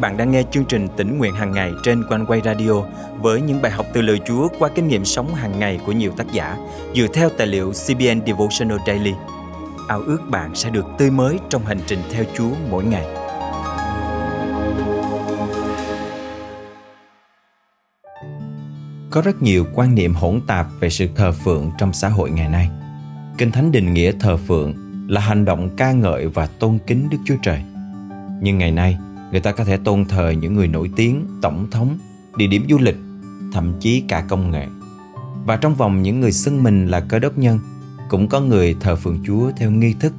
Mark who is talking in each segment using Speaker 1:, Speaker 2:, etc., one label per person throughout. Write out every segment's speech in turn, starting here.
Speaker 1: bạn đang nghe chương trình tỉnh nguyện hàng ngày trên quanh quay radio với những bài học từ lời Chúa qua kinh nghiệm sống hàng ngày của nhiều tác giả dựa theo tài liệu CBN Devotional Daily. Ao ước bạn sẽ được tươi mới trong hành trình theo Chúa mỗi ngày. Có rất nhiều quan niệm hỗn tạp về sự thờ phượng trong xã hội ngày nay. Kinh Thánh định nghĩa thờ phượng là hành động ca ngợi và tôn kính Đức Chúa Trời. Nhưng ngày nay, người ta có thể tôn thờ những người nổi tiếng, tổng thống, địa điểm du lịch, thậm chí cả công nghệ. Và trong vòng những người xưng mình là cơ đốc nhân, cũng có người thờ phượng Chúa theo nghi thức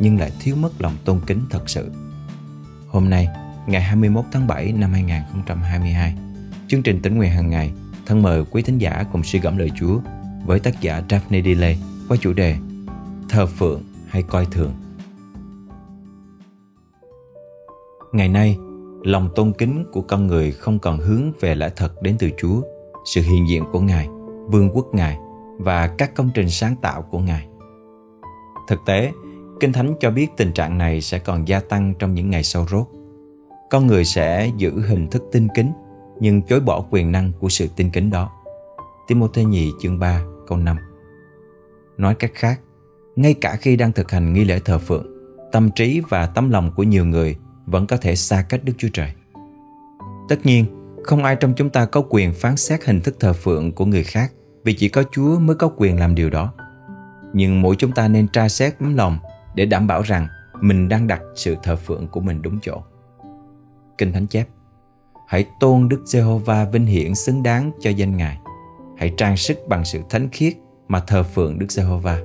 Speaker 1: nhưng lại thiếu mất lòng tôn kính thật sự. Hôm nay, ngày 21 tháng 7 năm 2022, chương trình tỉnh nguyện hàng ngày thân mời quý thính giả cùng suy gẫm lời Chúa với tác giả Daphne Delay qua chủ đề Thờ phượng hay coi thường. Ngày nay, lòng tôn kính của con người không còn hướng về lẽ thật đến từ Chúa, sự hiện diện của Ngài, vương quốc Ngài và các công trình sáng tạo của Ngài. Thực tế, Kinh Thánh cho biết tình trạng này sẽ còn gia tăng trong những ngày sau rốt. Con người sẽ giữ hình thức tinh kính nhưng chối bỏ quyền năng của sự tinh kính đó. Timôthê nhì chương 3 câu 5 Nói cách khác, ngay cả khi đang thực hành nghi lễ thờ phượng, tâm trí và tấm lòng của nhiều người vẫn có thể xa cách Đức Chúa Trời. Tất nhiên, không ai trong chúng ta có quyền phán xét hình thức thờ phượng của người khác vì chỉ có Chúa mới có quyền làm điều đó. Nhưng mỗi chúng ta nên tra xét tấm lòng để đảm bảo rằng mình đang đặt sự thờ phượng của mình đúng chỗ. Kinh Thánh chép Hãy tôn Đức Giê-hô-va vinh hiển xứng đáng cho danh Ngài. Hãy trang sức bằng sự thánh khiết mà thờ phượng Đức Giê-hô-va.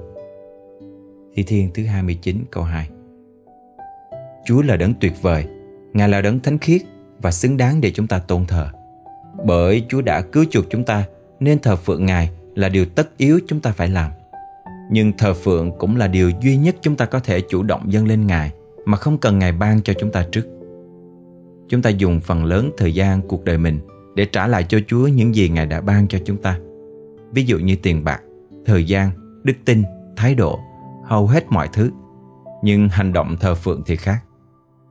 Speaker 1: Thi Thiên thứ 29 câu 2 Chúa là đấng tuyệt vời, Ngài là đấng thánh khiết và xứng đáng để chúng ta tôn thờ. Bởi Chúa đã cứu chuộc chúng ta nên thờ phượng Ngài là điều tất yếu chúng ta phải làm. Nhưng thờ phượng cũng là điều duy nhất chúng ta có thể chủ động dâng lên Ngài mà không cần Ngài ban cho chúng ta trước. Chúng ta dùng phần lớn thời gian cuộc đời mình để trả lại cho Chúa những gì Ngài đã ban cho chúng ta. Ví dụ như tiền bạc, thời gian, đức tin, thái độ, hầu hết mọi thứ. Nhưng hành động thờ phượng thì khác.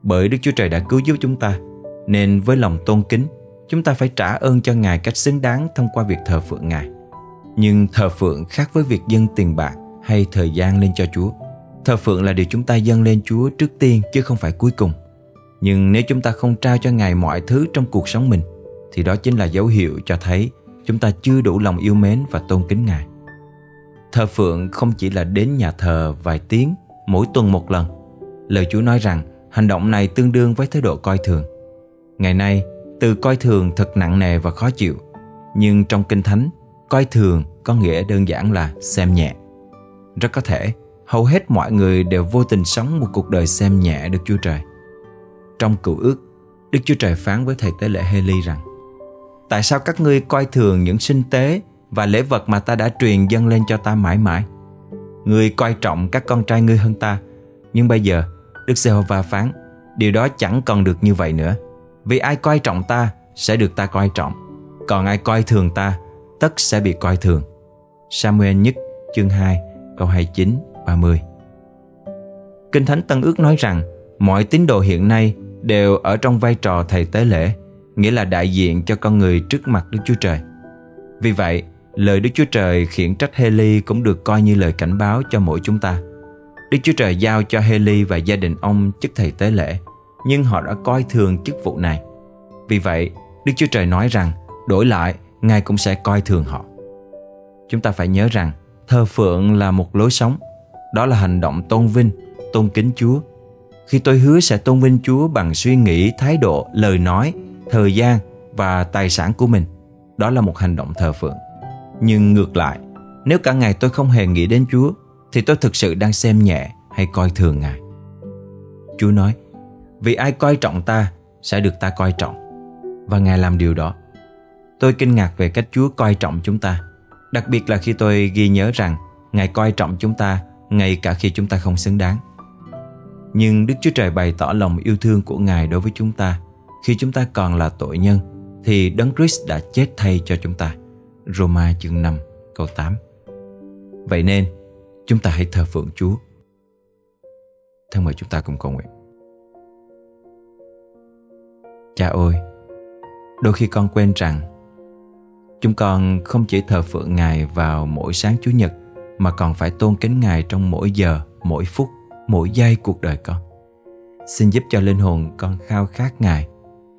Speaker 1: Bởi Đức Chúa Trời đã cứu giúp chúng ta, nên với lòng tôn kính, chúng ta phải trả ơn cho Ngài cách xứng đáng thông qua việc thờ phượng Ngài. Nhưng thờ phượng khác với việc dâng tiền bạc hay thời gian lên cho Chúa. Thờ phượng là điều chúng ta dâng lên Chúa trước tiên chứ không phải cuối cùng. Nhưng nếu chúng ta không trao cho Ngài mọi thứ trong cuộc sống mình, thì đó chính là dấu hiệu cho thấy chúng ta chưa đủ lòng yêu mến và tôn kính Ngài. Thờ phượng không chỉ là đến nhà thờ vài tiếng mỗi tuần một lần. Lời Chúa nói rằng hành động này tương đương với thái độ coi thường. Ngày nay, từ coi thường thật nặng nề và khó chịu. Nhưng trong Kinh Thánh, coi thường có nghĩa đơn giản là xem nhẹ. Rất có thể, hầu hết mọi người đều vô tình sống một cuộc đời xem nhẹ Đức Chúa Trời. Trong cựu ước, Đức Chúa Trời phán với thầy tế lễ Heli rằng Tại sao các ngươi coi thường những sinh tế và lễ vật mà ta đã truyền dâng lên cho ta mãi mãi? Ngươi coi trọng các con trai ngươi hơn ta, nhưng bây giờ Đức Giê-hô-va phán Điều đó chẳng còn được như vậy nữa Vì ai coi trọng ta sẽ được ta coi trọng Còn ai coi thường ta tất sẽ bị coi thường Samuel nhất chương 2 câu 29 30 Kinh Thánh Tân ước nói rằng mọi tín đồ hiện nay đều ở trong vai trò thầy tế lễ, nghĩa là đại diện cho con người trước mặt Đức Chúa Trời. Vì vậy, lời Đức Chúa Trời khiển trách Heli cũng được coi như lời cảnh báo cho mỗi chúng ta. Đức Chúa Trời giao cho Heli và gia đình ông chức thầy tế lễ, nhưng họ đã coi thường chức vụ này. Vì vậy, Đức Chúa Trời nói rằng đổi lại, Ngài cũng sẽ coi thường họ. Chúng ta phải nhớ rằng thờ phượng là một lối sống, đó là hành động tôn vinh, tôn kính Chúa khi tôi hứa sẽ tôn vinh Chúa bằng suy nghĩ, thái độ, lời nói, thời gian và tài sản của mình. Đó là một hành động thờ phượng. Nhưng ngược lại, nếu cả ngày tôi không hề nghĩ đến Chúa, thì tôi thực sự đang xem nhẹ hay coi thường Ngài. Chúa nói, vì ai coi trọng ta sẽ được ta coi trọng. Và Ngài làm điều đó. Tôi kinh ngạc về cách Chúa coi trọng chúng ta. Đặc biệt là khi tôi ghi nhớ rằng Ngài coi trọng chúng ta ngay cả khi chúng ta không xứng đáng. Nhưng Đức Chúa Trời bày tỏ lòng yêu thương của Ngài đối với chúng ta khi chúng ta còn là tội nhân thì Đấng Christ đã chết thay cho chúng ta. Roma chương 5 câu 8 Vậy nên chúng ta hãy thờ phượng Chúa. Thân mời chúng ta cùng cầu nguyện. Cha ơi, đôi khi con quên rằng chúng con không chỉ thờ phượng Ngài vào mỗi sáng Chủ nhật mà còn phải tôn kính Ngài trong mỗi giờ, mỗi phút, mỗi giây cuộc đời con. Xin giúp cho linh hồn con khao khát Ngài.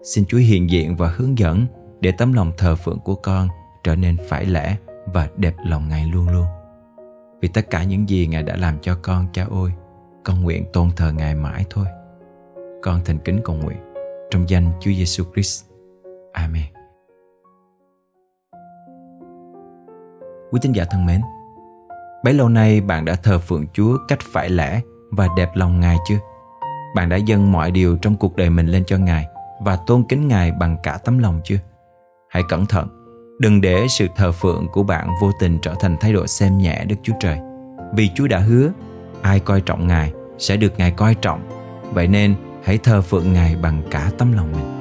Speaker 1: Xin Chúa hiện diện và hướng dẫn để tấm lòng thờ phượng của con trở nên phải lẽ và đẹp lòng Ngài luôn luôn. Vì tất cả những gì Ngài đã làm cho con, cha ơi, con nguyện tôn thờ Ngài mãi thôi. Con thành kính cầu nguyện trong danh Chúa Giêsu Christ. Amen. Quý tín giả thân mến, bấy lâu nay bạn đã thờ phượng Chúa cách phải lẽ và đẹp lòng Ngài chưa? Bạn đã dâng mọi điều trong cuộc đời mình lên cho Ngài và tôn kính Ngài bằng cả tấm lòng chưa? Hãy cẩn thận, đừng để sự thờ phượng của bạn vô tình trở thành thái độ xem nhẹ Đức Chúa Trời. Vì Chúa đã hứa, ai coi trọng Ngài sẽ được Ngài coi trọng. Vậy nên hãy thờ phượng Ngài bằng cả tấm lòng mình.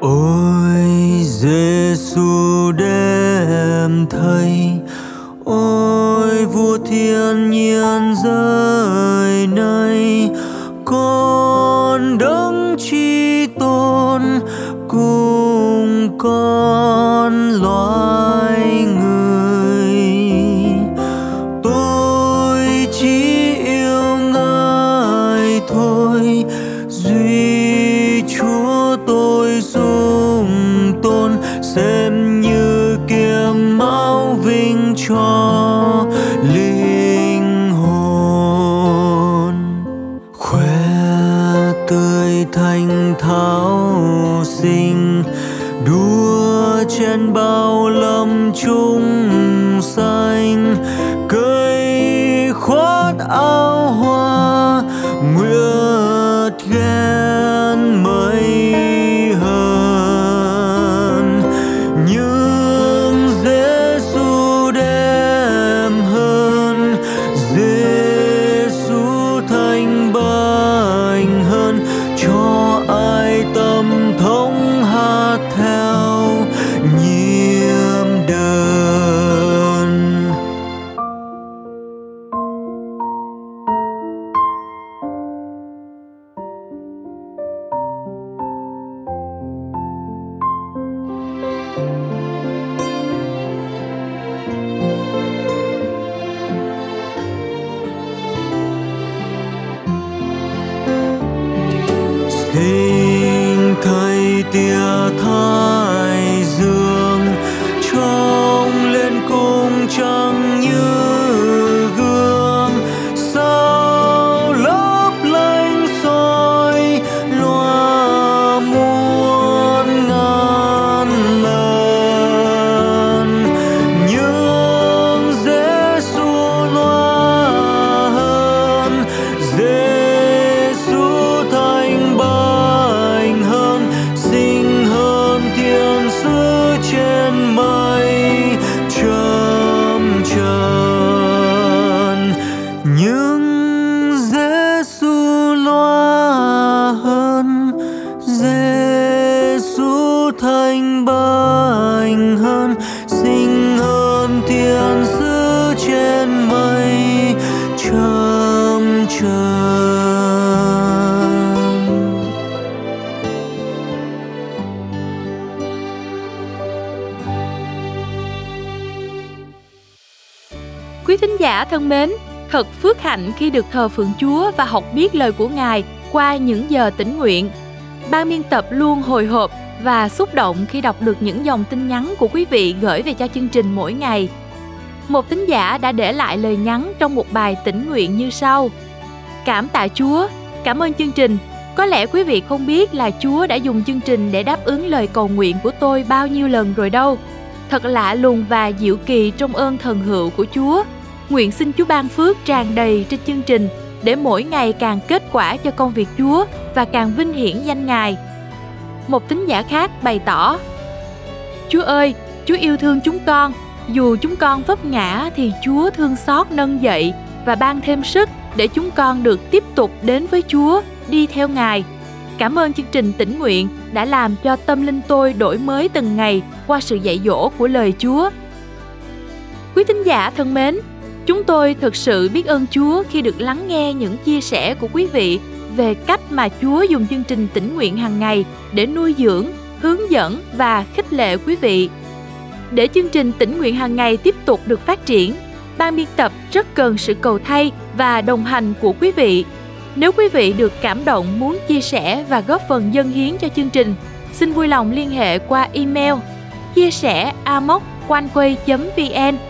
Speaker 2: Ôi Giêsu đem thầy Ôi vua thiên nhiên rơi trên bao lâm chung Xin thầy tia thái
Speaker 3: thính giả thân mến, thật phước hạnh khi được thờ phượng Chúa và học biết lời của Ngài qua những giờ tĩnh nguyện. Ban biên tập luôn hồi hộp và xúc động khi đọc được những dòng tin nhắn của quý vị gửi về cho chương trình mỗi ngày. Một tín giả đã để lại lời nhắn trong một bài tĩnh nguyện như sau. Cảm tạ Chúa, cảm ơn chương trình. Có lẽ quý vị không biết là Chúa đã dùng chương trình để đáp ứng lời cầu nguyện của tôi bao nhiêu lần rồi đâu. Thật lạ lùng và diệu kỳ trong ơn thần hữu của Chúa. Nguyện xin Chúa ban phước tràn đầy trên chương trình để mỗi ngày càng kết quả cho công việc Chúa và càng vinh hiển danh Ngài. Một tín giả khác bày tỏ Chúa ơi, Chúa yêu thương chúng con, dù chúng con vấp ngã thì Chúa thương xót nâng dậy và ban thêm sức để chúng con được tiếp tục đến với Chúa, đi theo Ngài. Cảm ơn chương trình tỉnh nguyện đã làm cho tâm linh tôi đổi mới từng ngày qua sự dạy dỗ của lời Chúa. Quý thính giả thân mến, chúng tôi thực sự biết ơn Chúa khi được lắng nghe những chia sẻ của quý vị về cách mà Chúa dùng chương trình tỉnh nguyện hàng ngày để nuôi dưỡng, hướng dẫn và khích lệ quý vị. Để chương trình tỉnh nguyện hàng ngày tiếp tục được phát triển, ban biên tập rất cần sự cầu thay và đồng hành của quý vị. Nếu quý vị được cảm động muốn chia sẻ và góp phần dân hiến cho chương trình, xin vui lòng liên hệ qua email chia sẻ amoconeway.vn